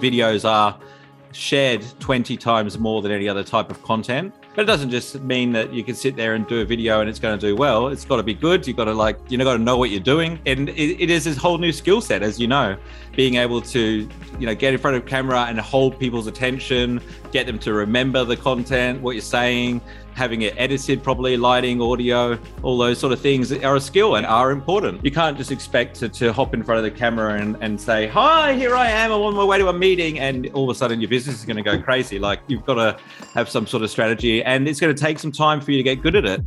videos are shared 20 times more than any other type of content. But it doesn't just mean that you can sit there and do a video and it's going to do well. It's got to be good. You've got to like, you know, got to know what you're doing. And it, it is this whole new skill set, as you know, being able to, you know, get in front of camera and hold people's attention, get them to remember the content, what you're saying, having it edited properly, lighting, audio, all those sort of things are a skill and are important. You can't just expect to, to hop in front of the camera and, and say, Hi, here I am. I'm on my way to a meeting. And all of a sudden your business is going to go crazy. Like you've got to have some sort of strategy and it's going to take some time for you to get good at it.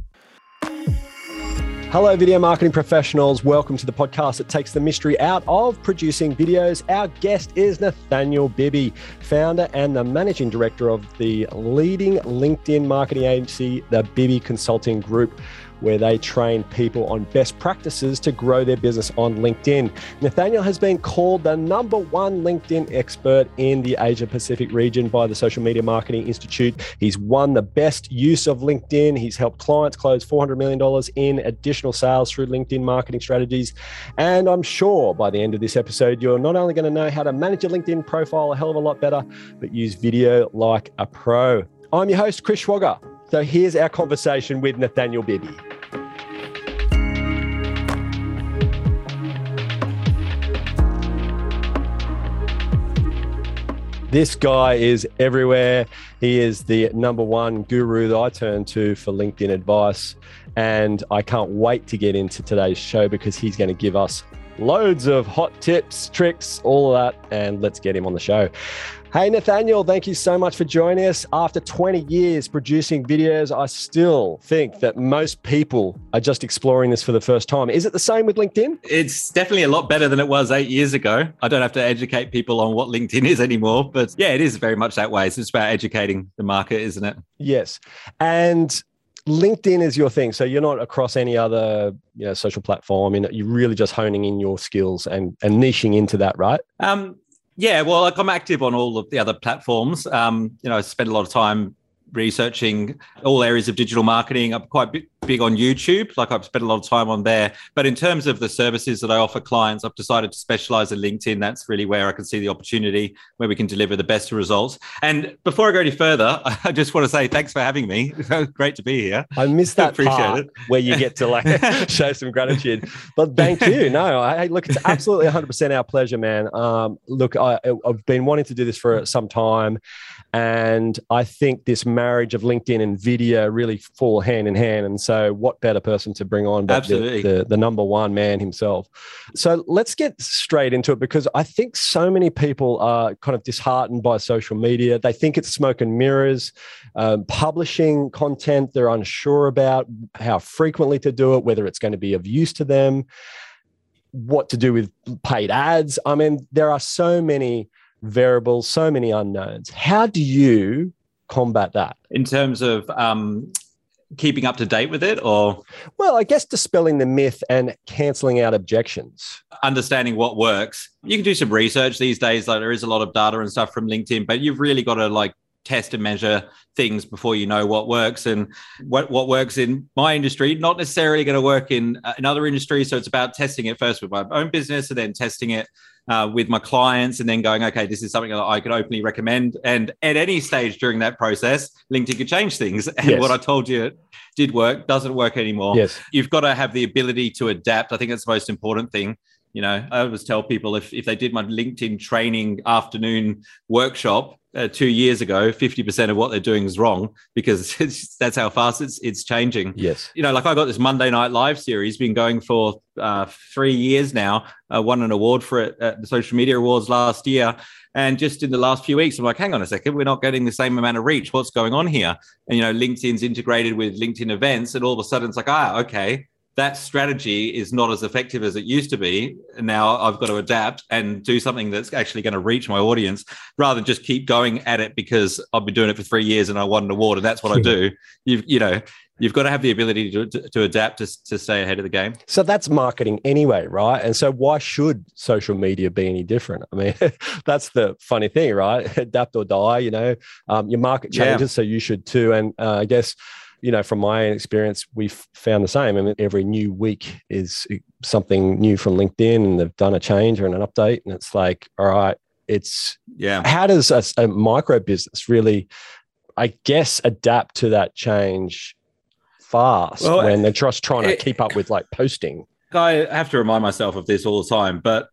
Hello, video marketing professionals. Welcome to the podcast that takes the mystery out of producing videos. Our guest is Nathaniel Bibby, founder and the managing director of the leading LinkedIn marketing agency, the Bibby Consulting Group where they train people on best practices to grow their business on LinkedIn. Nathaniel has been called the number one LinkedIn expert in the Asia Pacific region by the Social Media Marketing Institute. He's won the best use of LinkedIn. He's helped clients close $400 million in additional sales through LinkedIn marketing strategies. And I'm sure by the end of this episode, you're not only going to know how to manage a LinkedIn profile a hell of a lot better, but use video like a pro. I'm your host, Chris Schwager. So here's our conversation with Nathaniel Bibby. This guy is everywhere. He is the number one guru that I turn to for LinkedIn advice. And I can't wait to get into today's show because he's going to give us loads of hot tips, tricks, all of that. And let's get him on the show. Hey, Nathaniel, thank you so much for joining us. After 20 years producing videos, I still think that most people are just exploring this for the first time. Is it the same with LinkedIn? It's definitely a lot better than it was eight years ago. I don't have to educate people on what LinkedIn is anymore, but yeah, it is very much that way. It's just about educating the market, isn't it? Yes. And LinkedIn is your thing. So you're not across any other you know, social platform. You're really just honing in your skills and, and niching into that, right? Um, yeah, well, like I'm active on all of the other platforms. Um, you know, I spend a lot of time researching all areas of digital marketing. I'm quite big on YouTube, like I've spent a lot of time on there. But in terms of the services that I offer clients, I've decided to specialize in LinkedIn. That's really where I can see the opportunity, where we can deliver the best results. And before I go any further, I just want to say thanks for having me. Great to be here. I missed that Appreciate part it. where you get to like show some gratitude. But thank you. No, I look, it's absolutely 100% our pleasure, man. Um, look, I, I've been wanting to do this for some time. And I think this marriage of LinkedIn and video really fall hand in hand. And so, what better person to bring on but the, the, the, number one man himself? So, let's get straight into it because I think so many people are kind of disheartened by social media. They think it's smoke and mirrors, um, publishing content they're unsure about, how frequently to do it, whether it's going to be of use to them, what to do with paid ads. I mean, there are so many variables, so many unknowns. How do you combat that? In terms of um, keeping up to date with it, or? Well, I guess dispelling the myth and cancelling out objections. Understanding what works. You can do some research these days. Like there is a lot of data and stuff from LinkedIn, but you've really got to like test and measure things before you know what works and what, what works in my industry not necessarily going to work in another industry so it's about testing it first with my own business and then testing it uh, with my clients and then going, okay, this is something that I could openly recommend. And at any stage during that process, LinkedIn could change things. And yes. what I told you did work doesn't work anymore. Yes. You've got to have the ability to adapt. I think that's the most important thing. You know, I always tell people if, if they did my LinkedIn training afternoon workshop, uh, two years ago, 50% of what they're doing is wrong because that's how fast it's, it's changing. Yes. You know, like I got this Monday Night Live series, been going for uh, three years now, uh, won an award for it at the Social Media Awards last year. And just in the last few weeks, I'm like, hang on a second, we're not getting the same amount of reach. What's going on here? And, you know, LinkedIn's integrated with LinkedIn events. And all of a sudden it's like, ah, okay, that strategy is not as effective as it used to be. Now I've got to adapt and do something that's actually going to reach my audience rather than just keep going at it because I've been doing it for three years and I won an award and that's what I do. You've, you know, you've got to have the ability to, to, to, adapt to, to stay ahead of the game. So that's marketing anyway, right? And so why should social media be any different? I mean, that's the funny thing, right? adapt or die, you know, um, your market changes, yeah. so you should too. And uh, I guess, you know, from my experience, we've found the same. I mean, every new week is eh, something new from LinkedIn, and they've done a change or an update, and it's like, all right, It's Yeah. how does a, a micro business really, I guess, adapt to that change fast Well, when eh, they're just trying to it- keep up with like posting? I have to remind myself of this all the time, but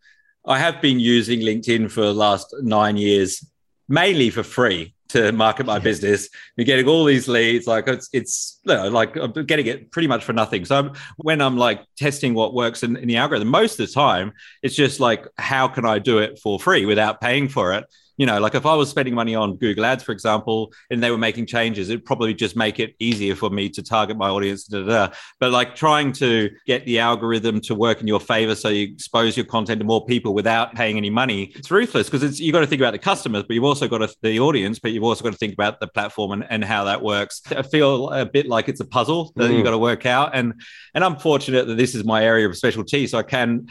I have been using LinkedIn for the last nine years, mainly for free to market my business. You're getting all these leads, like it's it's you know, like I'm getting it pretty much for nothing. So I'm, when I'm like testing what works in, in the algorithm, most of the time it's just like how can I do it for free without paying for it? You know, like if I was spending money on Google Ads, for example, and they were making changes, it'd probably just make it easier for me to target my audience. Da, da, da. But like trying to get the algorithm to work in your favor so you expose your content to more people without paying any money, it's ruthless because it's you got to think about the customers, but you've also got to, the audience, but you've also got to think about the platform and, and how that works. I feel a bit like it's a puzzle that Mm. you've got to work out. And and I'm fortunate that this is my area of specialty, so I can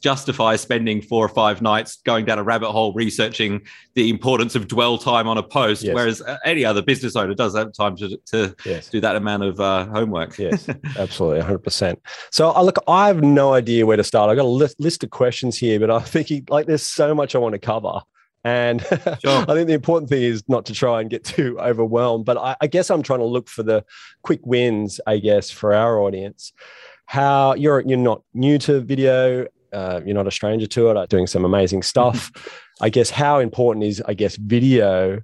justify spending four or five nights going down a rabbit hole researching the importance of dwell time on a post, Yes. whereas uh, any other business owner does have time to, to Yes. do that amount of uh, homework. Yes, absolutely, 100%. So, I look, I have no idea where to start. I've got a list, list of questions here, but I'm thinking like there's so much I want to cover. And Sure. I think the important thing is not to try and get too overwhelmed. But I, I guess I'm trying to look for the quick wins, I guess, for our audience. How you're you're not new to video, uh, you're not a stranger to it, doing some amazing stuff. I guess how important is I guess video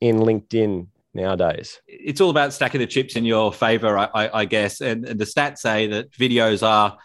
in LinkedIn nowadays? it's all about stacking the chips in your favor, I, I, I guess. And, and the stats say that videos are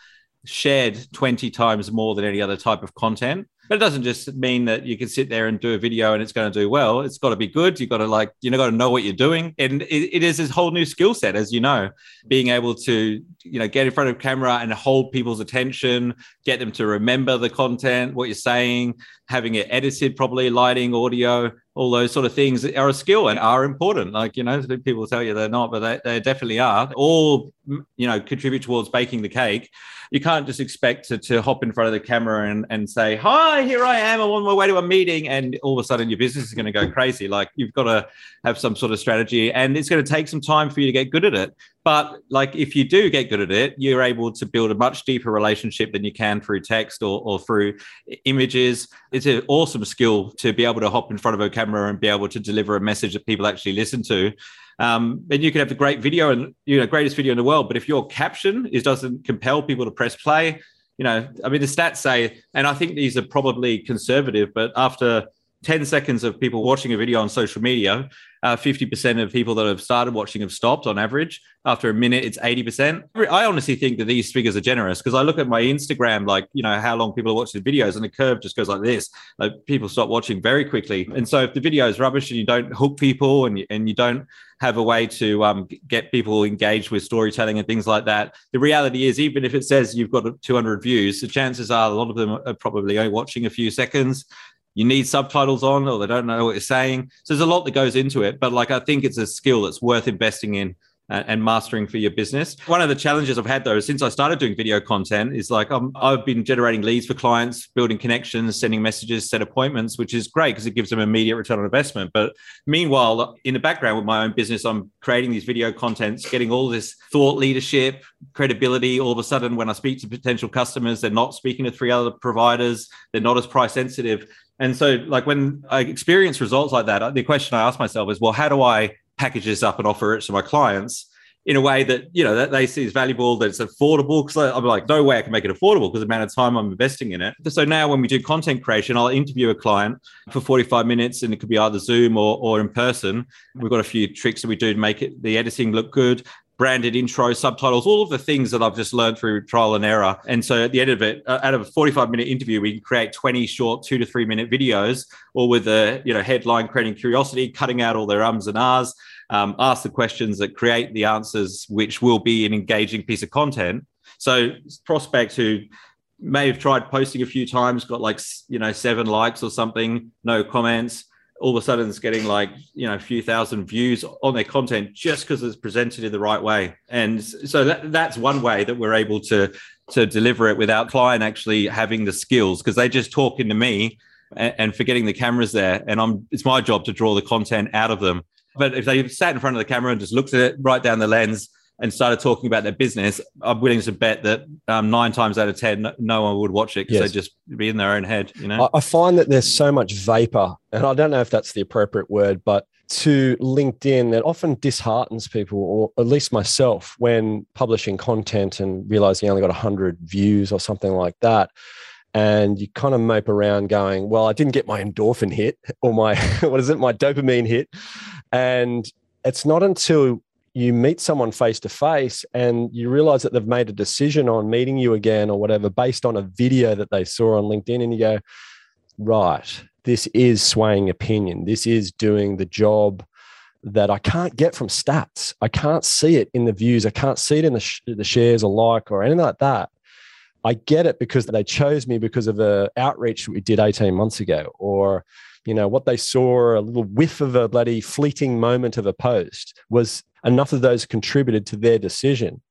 shared 20 times more than any other type of content. But it doesn't just mean that you can sit there and do a video and it's going to do well. It's got to be good. You've got to like, you know, got to know what you're doing. And it, it is this whole new skill set, as you know, being able to, you know, get in front of camera and hold people's attention, get them to remember the content, what you're saying, having it edited properly, lighting, audio, all those sort of things are a skill and are important. Like, you know, people tell you they're not, but they, they definitely are. All, you know, contribute towards baking the cake. You can't just expect to, to hop in front of the camera and, and say, Hi, here I am. I'm on my way to a meeting. And all of a sudden your business is going to go crazy. Like, you've got to have some sort of strategy and it's going to take some time for you to get good at it. But like if you do get good at it, you're able to build a much deeper relationship than you can through text or, or through images. It's an awesome skill to be able to hop in front of a camera and be able to deliver a message that people actually listen to. Um, and you can have the great video and you know greatest video in the world, but if your caption is doesn't compel people to press play, you know, I mean the stats say, and I think these are probably conservative, but after 10 seconds of people watching a video on social media, uh, 50% of people that have started watching have stopped on average. After a minute, it's 80%. I honestly think that these figures are generous because I look at my Instagram, like, you know, how long people are watching videos and the curve just goes like this. Like people stop watching very quickly. And so if the video is rubbish and you don't hook people and you, and you don't have a way to um, get people engaged with storytelling and things like that, the reality is, even if it says you've got 200 views, the chances are a lot of them are probably only watching a few seconds you need subtitles on or they don't know what you're saying. So there's a lot that goes into it. But like I think it's a skill that's worth investing in and mastering for your business. One of the challenges I've had though, since I started doing video content, is like I'm, I've been generating leads for clients, building connections, sending messages, set appointments, which is great because it gives them immediate return on investment. But meanwhile, in the background with my own business, I'm creating these video contents, getting all this thought leadership, credibility. All of a sudden, when I speak to potential customers, they're not speaking to three other providers, they're not as price sensitive. And so, like when I experience results like that, the question I ask myself is, well, how do I package this up and offer it to my clients in a way that you know that they see is valuable, that it's affordable? Because I'm like, no way I can make it affordable because the amount of time I'm investing in it. So now, when we do content creation, I'll interview a client for 45 minutes, and it could be either Zoom or, or in person. We've got a few tricks that we do to make it the editing look good branded intro, subtitles, all of the things that I've just learned through trial and error. And so at the end of it, uh, out of a 45 minute interview, we can create 20 short two to three minute videos, all with a you know headline creating curiosity, cutting out all their ums and ahs, um, ask the questions that create the answers, which will be an engaging piece of content. So prospects who may have tried posting a few times, got like you know seven likes or something, no comments all of a sudden it's getting like you know a few thousand views on their content just because it's presented in the right way. And so that, that's one way that we're able to to deliver it without client actually having the skills because they just talk into me and, and forgetting the cameras there. And i'm it's my job to draw the content out of them. But if they sat in front of the camera and just looked at it right down the lens and started talking about their business, I'm willing to bet that um, nine times out of 10, no one would watch it because yes. they'd just be in their own head, you know? I find that there's so much vapor, and I don't know if that's the appropriate word, but to LinkedIn that often disheartens people, or at least myself, when publishing content and realizing you only got 100 views or something like that. And you kind of mope around going, well, I didn't get my endorphin hit or my, what is it, my dopamine hit. And it's not until you meet someone face to face and you realize that they've made a decision on meeting you again or whatever based on a video that they saw on LinkedIn and you go, right, this is swaying opinion. This is doing the job that I can't get from stats. I can't see it in the views. I can't see it in the, sh- the shares or like or anything like that. I get it because they chose me because of the outreach we did 18 months ago or you know what they saw a little whiff of a bloody fleeting moment of a post was enough of those contributed to their decision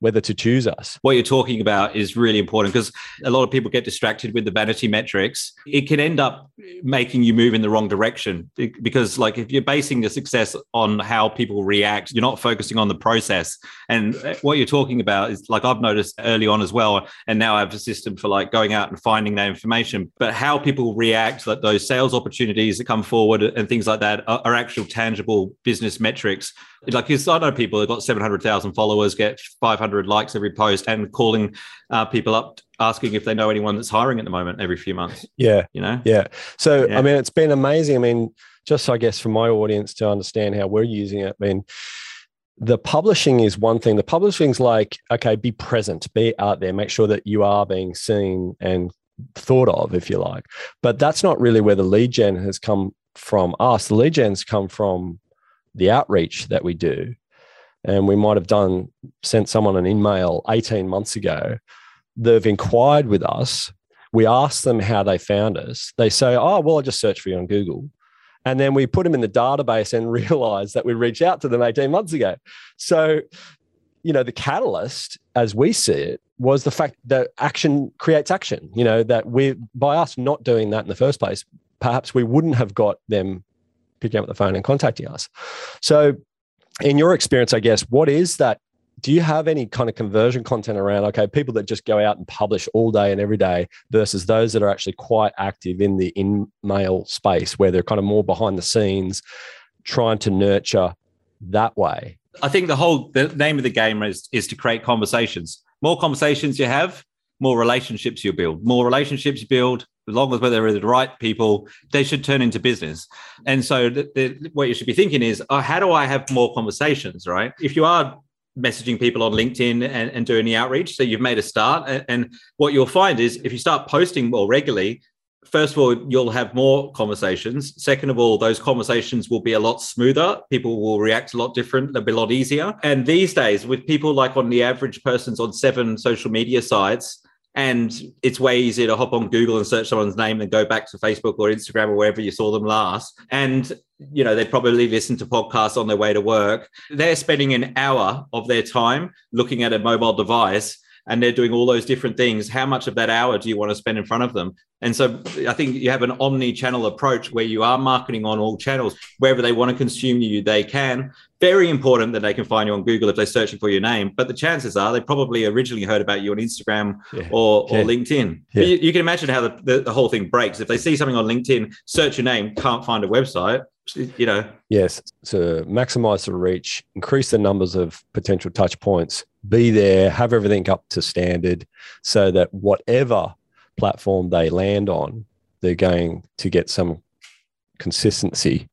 whether to choose us. What you're talking about is really important because a lot of people get distracted with the vanity metrics. It can end up making you move in the wrong direction because, like, if you're basing your success on how people react, you're not focusing on the process. And uh, what you're talking about is like I've noticed early on as well, and now I have a system for like going out and finding that information. But how people react, like those sales opportunities that come forward and things like that, are, are actual tangible business metrics like I know people that got 700,000 followers, get 500 likes every post, and calling uh, people up asking if they know anyone that's hiring at the moment every few months. Yeah, you know. Yeah. So yeah. I mean, it's been amazing. I mean, just I guess for my audience to understand how we're using it. I mean, the publishing is one thing. The publishing's like, okay, be present, be out there, make sure that you are being seen and thought of, if you like. But that's not really where the lead gen has come from us. The lead gen's come from the outreach that we do, and we might have done sent someone an email 18 months ago, they've inquired with us. We ask them how they found us. They say, Oh, well, I just searched for you on Google. And then we put them in the database and realize that we reached out to them 18 months ago. So, you know, the catalyst, as we see it, was the fact that action creates action. You know, that we, by us not doing that in the first place, perhaps we wouldn't have got them picking up the phone and contacting us. So, in your experience, I guess, what is that? Do you have any kind of conversion content around, okay, people that just go out and publish all day and every day versus those that are actually quite active in the in mail space where they're kind of more behind the scenes trying to nurture that way? I think the whole the name of the game is is to create conversations. More conversations you have, more relationships you build. More relationships you build, as long as they're the right people, they should turn into business. And so, the, the, what you should be thinking is, oh, how do I have more conversations, right? If you are messaging people on LinkedIn and, and doing the outreach, so you've made a start. And, and what you'll find is, if you start posting more regularly, first of all, you'll have more conversations. Second of all, those conversations will be a lot smoother. People will react a lot different. They'll be a lot easier. And these days, with people like on the average person's on seven social media sites, and it's way easier to hop on Google and search someone's name than go back to Facebook or Instagram or wherever you saw them last. And, you know, they probably listen to podcasts on their way to work. They're spending an hour of their time looking at a mobile device and they're doing all those different things. How much of that hour do you want to spend in front of them? And so I think you have an omni channel approach where you are marketing on all channels. Wherever they want to consume you, they can very important that they can find you on Google if they're searching for your name. But the chances are they probably originally heard about you on Instagram yeah. or, or yeah. LinkedIn. Yeah. You, you, can imagine how the, the, the, whole thing breaks. If they see something on LinkedIn, search your name, can't find a website, you know. Yes. So maximize the reach, increase the numbers of potential touch points, be there, have everything up to standard so that whatever platform they land on, they're going to get some consistency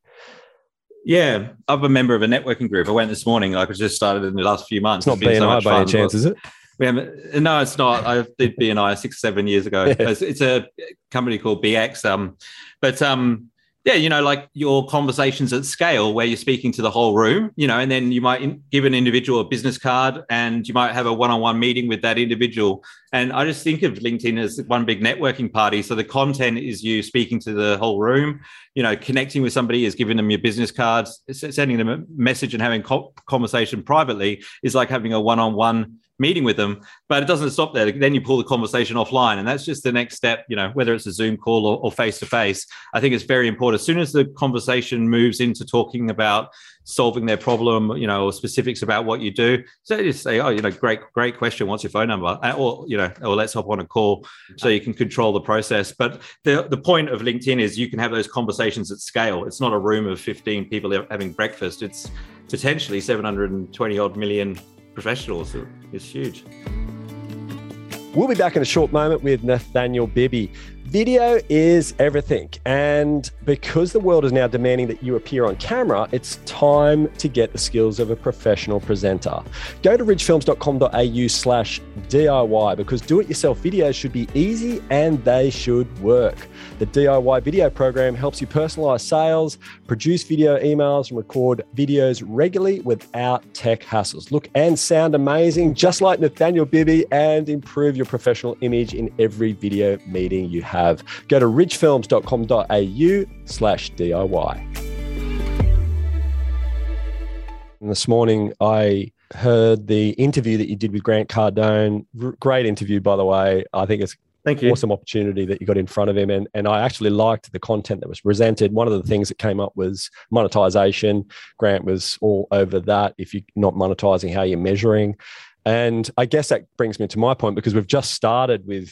yeah, I'm a member of a networking group. I went this morning. Like I just started in the last few months. It's not BNI so by any chance, is it? We haven't. No, it's not. I did BNI six, seven years ago. Yeah. It's, it's, a company called BX. Um, but um, yeah, you know, like your conversations at scale where you're speaking to the whole room, you know, and then you might in, give an individual a business card and you might have a one on one meeting with that individual. And I just think of LinkedIn as one big networking party. So the content is you speaking to the whole room, you know, connecting with somebody is giving them your business cards, sending them a message and having co- conversation privately is like having a one on one meeting with them. But it doesn't stop there. Then you pull the conversation offline, and that's just the next step. You know, whether it's a Zoom call or face to face, I think it's very important. As soon as the conversation moves into talking about solving their problem, you know, or specifics about what you do. So just say, oh, you know, great, great question. What's your phone number? Uh, or, you know, or let's hop on a call so you can control the process. But the, the point of LinkedIn is you can have those conversations at scale. It's not a room of 15 people having breakfast. It's potentially 720 odd million professionals. It's huge. We'll be back in a short moment with Nathaniel Bibby. Video is everything. And because the world is now demanding that you appear on camera, it's time to get the skills of a professional presenter. Go to ridgefilms.com.au slash DIY because do it yourself videos should be easy and they should work. The DIY video program helps you personalize sales, produce video emails, and record videos regularly without tech hassles. Look and sound amazing, just like Nathaniel Bibby, and improve your professional image in every video meeting you have. Go to ridgefilms.com.au slash DIY. And this morning, I heard the interview that you did with Grant Cardone. Great interview, by the way. I think it's Thank you. Awesome opportunity that you got in front of him. And, and I actually liked the content that was presented. One of the things that came up was monetization. Grant was all over that. If you're not monetizing, how you're measuring. And I guess that brings me to my point because we've just started with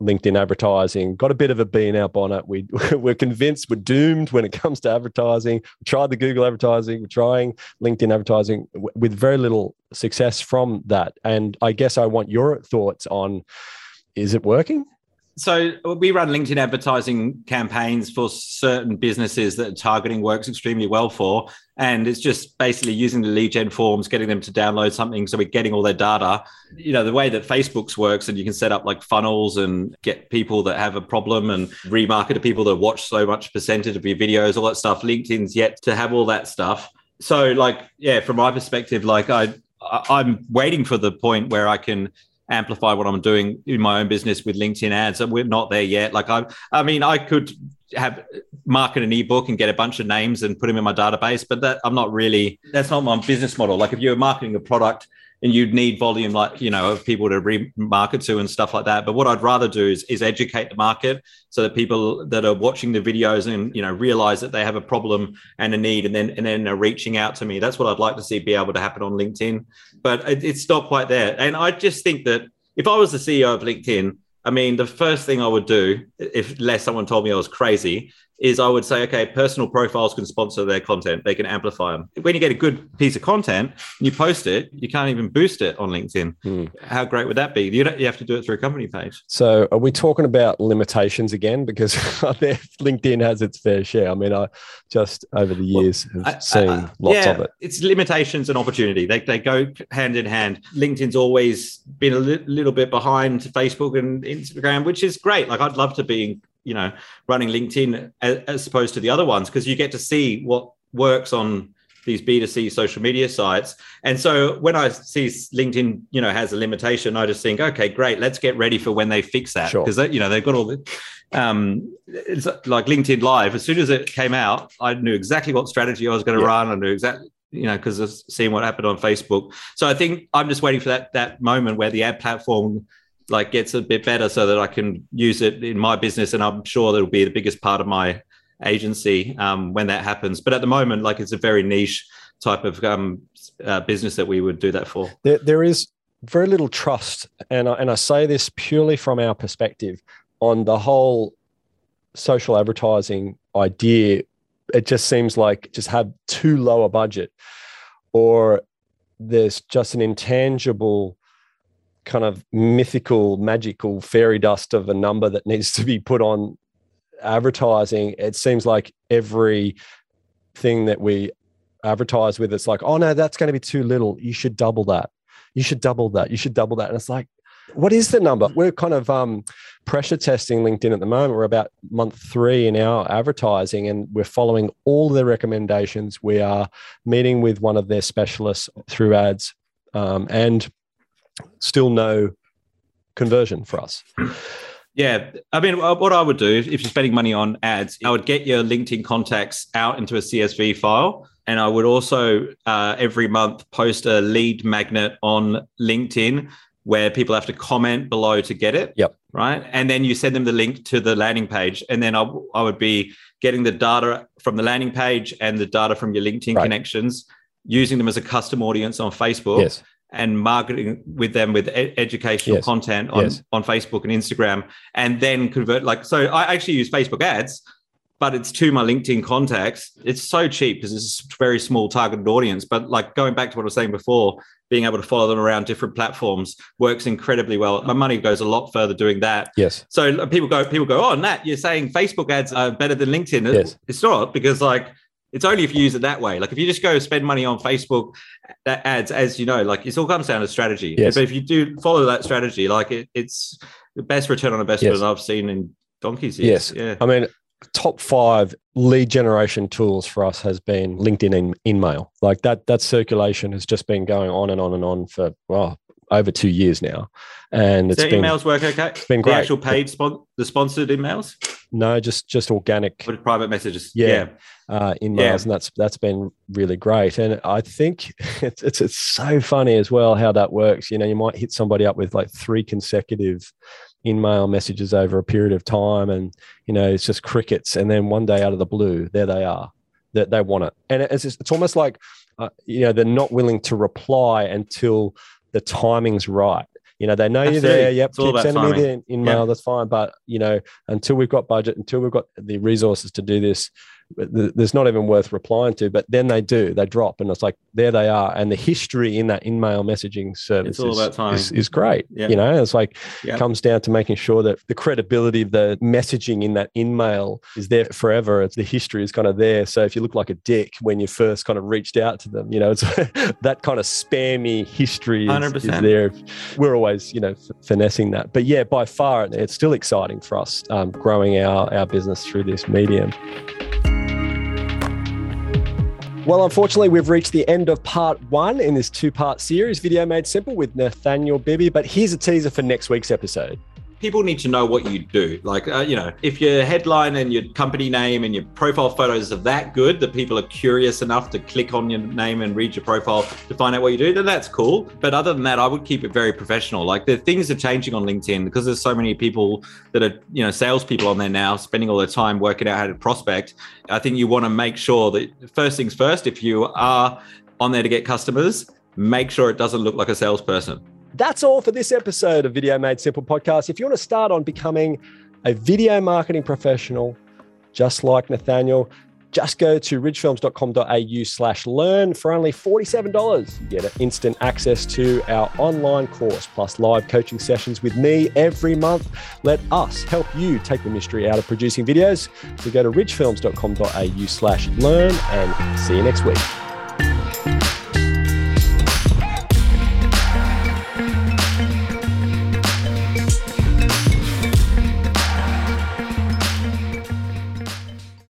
LinkedIn advertising, got a bit of a bee in our bonnet. We, we're convinced we're doomed when it comes to advertising. We tried the Google advertising, we're trying LinkedIn advertising with very little success from that. And I guess I want your thoughts on is it working? So uh, we run LinkedIn advertising campaigns for certain businesses that targeting works extremely well for. And it's just basically using the lead gen forms, getting them to download something. So we're getting all their data. You know, the way that Facebook's works, and you can set up like funnels and get people that have a problem and remarket to people that watch so much percentage of your videos, all that stuff. LinkedIn's yet to have all that stuff. So, like, yeah, from my perspective, like I I'm waiting for the point where I can amplify what I'm doing in my own business with LinkedIn ads. And we're not there yet. Like I, I mean, I could have market an ebook and get a bunch of names and put them in my database, but that I'm not really. That's not my business model. Like if you're marketing a product and you'd need volume like you know of people to remarket to and stuff like that. But what i'd rather do is, is educate the market so that people that are watching the videos and you know realize that they have a problem and a need and then and then are reaching out to me. That's what i'd like to see be able to happen on linkedin. But it, it's not quite there. And i just think that if i was the ceo of linkedin I mean, the first thing I would do, if less someone told me I was crazy, is I would say, okay, personal profiles can sponsor their content. They can amplify them. When you get a good piece of content and you post it, you can't even boost it on LinkedIn. Hmm. How great would that be? You, don't, you have to do it through a company page. So are we talking about limitations again? Because LinkedIn has its fair share. I mean, I just over the years have well, seen uh, lots yeah, of it. It's limitations and opportunity. They, they go hand in hand. LinkedIn's always been a li- little bit behind Facebook and Instagram, which is great. Like I'd love to be you know running linkedin as, as opposed to the other ones because you get to see what works on these b2c social media sites and so when i see linkedin you know has a limitation i just think okay great let's get ready for when they fix that because sure. you know they've got all the um it's like linkedin live as soon as it came out i knew exactly what strategy i was going to yeah. run i knew exactly you know because of seeing what happened on facebook so i think i'm just waiting for that that moment where the ad platform like gets a bit better so that I can use it in my business. And I'm sure that'll be the biggest part of my agency um, when that happens. But at the moment, like it's a very niche type of um, uh, business that we would do that for. There, there is very little trust, and I, and I say this purely from our perspective on the whole social advertising idea. It just seems like just have too low a budget, or there's just an intangible kind of mythical, magical fairy dust of a number that needs to be put on advertising. It seems like every thing that we advertise with, it's like, oh no, that's going to be too little. You should double that. You should double that. You should double that. And it's like, what is the number? We're kind of um, pressure testing LinkedIn at the moment. We're about month three in our advertising, and we're following all their recommendations. We are meeting with one of their specialists through ads, um, and still no conversion for us. Yeah, I mean, uh, what I would do if you're spending money on ads, I would get your LinkedIn contacts out into a CSV file And I would also uh, every month post a lead magnet on LinkedIn where people have to comment below to get it. Yep. Right. And then you send them the link to the landing page. And then I, I would be getting the data from the landing page and the data from your LinkedIn Right. connections, using them as a custom audience on Facebook Yes. And marketing with them with educational Yes. content on, Yes. on Facebook and Instagram, and then convert like so. I actually use Facebook ads, but it's to my LinkedIn contacts. It's so cheap because it's a very small targeted audience. But like going back to what I was saying before, being able to follow them around different platforms works incredibly well. My money goes a lot further doing that. Yes. So people go, people go, oh, Nat, you're saying Facebook ads are better than LinkedIn. Yes. It's not because like it's only if you use it that way. Like if you just go spend money on Facebook a- ads, as you know, like it all comes down to strategy. Yes. But if you do follow that strategy, like it, it's the best return on investment Yes. I've seen in donkeys. years. Yes. Yeah. I mean, top five lead generation tools for us has been LinkedIn and InMail. Like that, that circulation has just been going on and on and on for well over two years now, and Does it's their been emails work okay? It's been The great. actual paid, spon- the sponsored emails no just just organic or private messages? Yeah. uh, InMails, Yeah. and that's that's been really great. And I think it's, it's it's so funny as well how that works. You know, you might hit somebody up with like three consecutive in-mail messages over a period of time and you know it's just crickets and then one day out of the blue there they are that they want it and it's it's almost like uh, you know they're not willing to reply until the timing's right. You know they know you're there. yep It's keep sending me the in-mail that's fine. But you know until we've got budget until we've got the resources to do this th- there's not even worth replying to but then they do they drop and it's like there they are and the history in that in-mail messaging service It's all is, is, is great Yeah. you know it's like Yeah. comes down to making sure that the credibility of the messaging in that in-mail is there forever it's the history is kind of there so if you look like a dick when you first kind of reached out to them you know it's that kind of spammy history is, is 100%. there we're always you know f- finessing that but yeah by far it's still exciting for us um, growing our our business through this medium well, unfortunately, we've reached the end of part one in this two part series, Video Made Simple with Nathaniel Bibby. But here's a teaser for next week's episode. People need to know what you do. Like, uh, you know, if your headline and your company name and your profile photos are that good that people are curious enough to click on your name and read your profile to find out what you do, then that's cool. But other than that, I would keep it very professional. Like, the things are changing on LinkedIn because there's so many people that are, you know, salespeople on there now, spending all their time working out how to prospect. I think you want to make sure that first things first, if you are on there to get customers, make sure it doesn't look like a salesperson. That's all for this episode of Video Made Simple podcast. If you want to start on becoming a video marketing professional, just like Nathaniel, just go to ridgefilms.com.au slash learn for only $47. You get instant access to our online course plus live coaching sessions with me every month. Let us help you take the mystery out of producing videos. So go to ridgefilms.com.au slash learn and see you next week.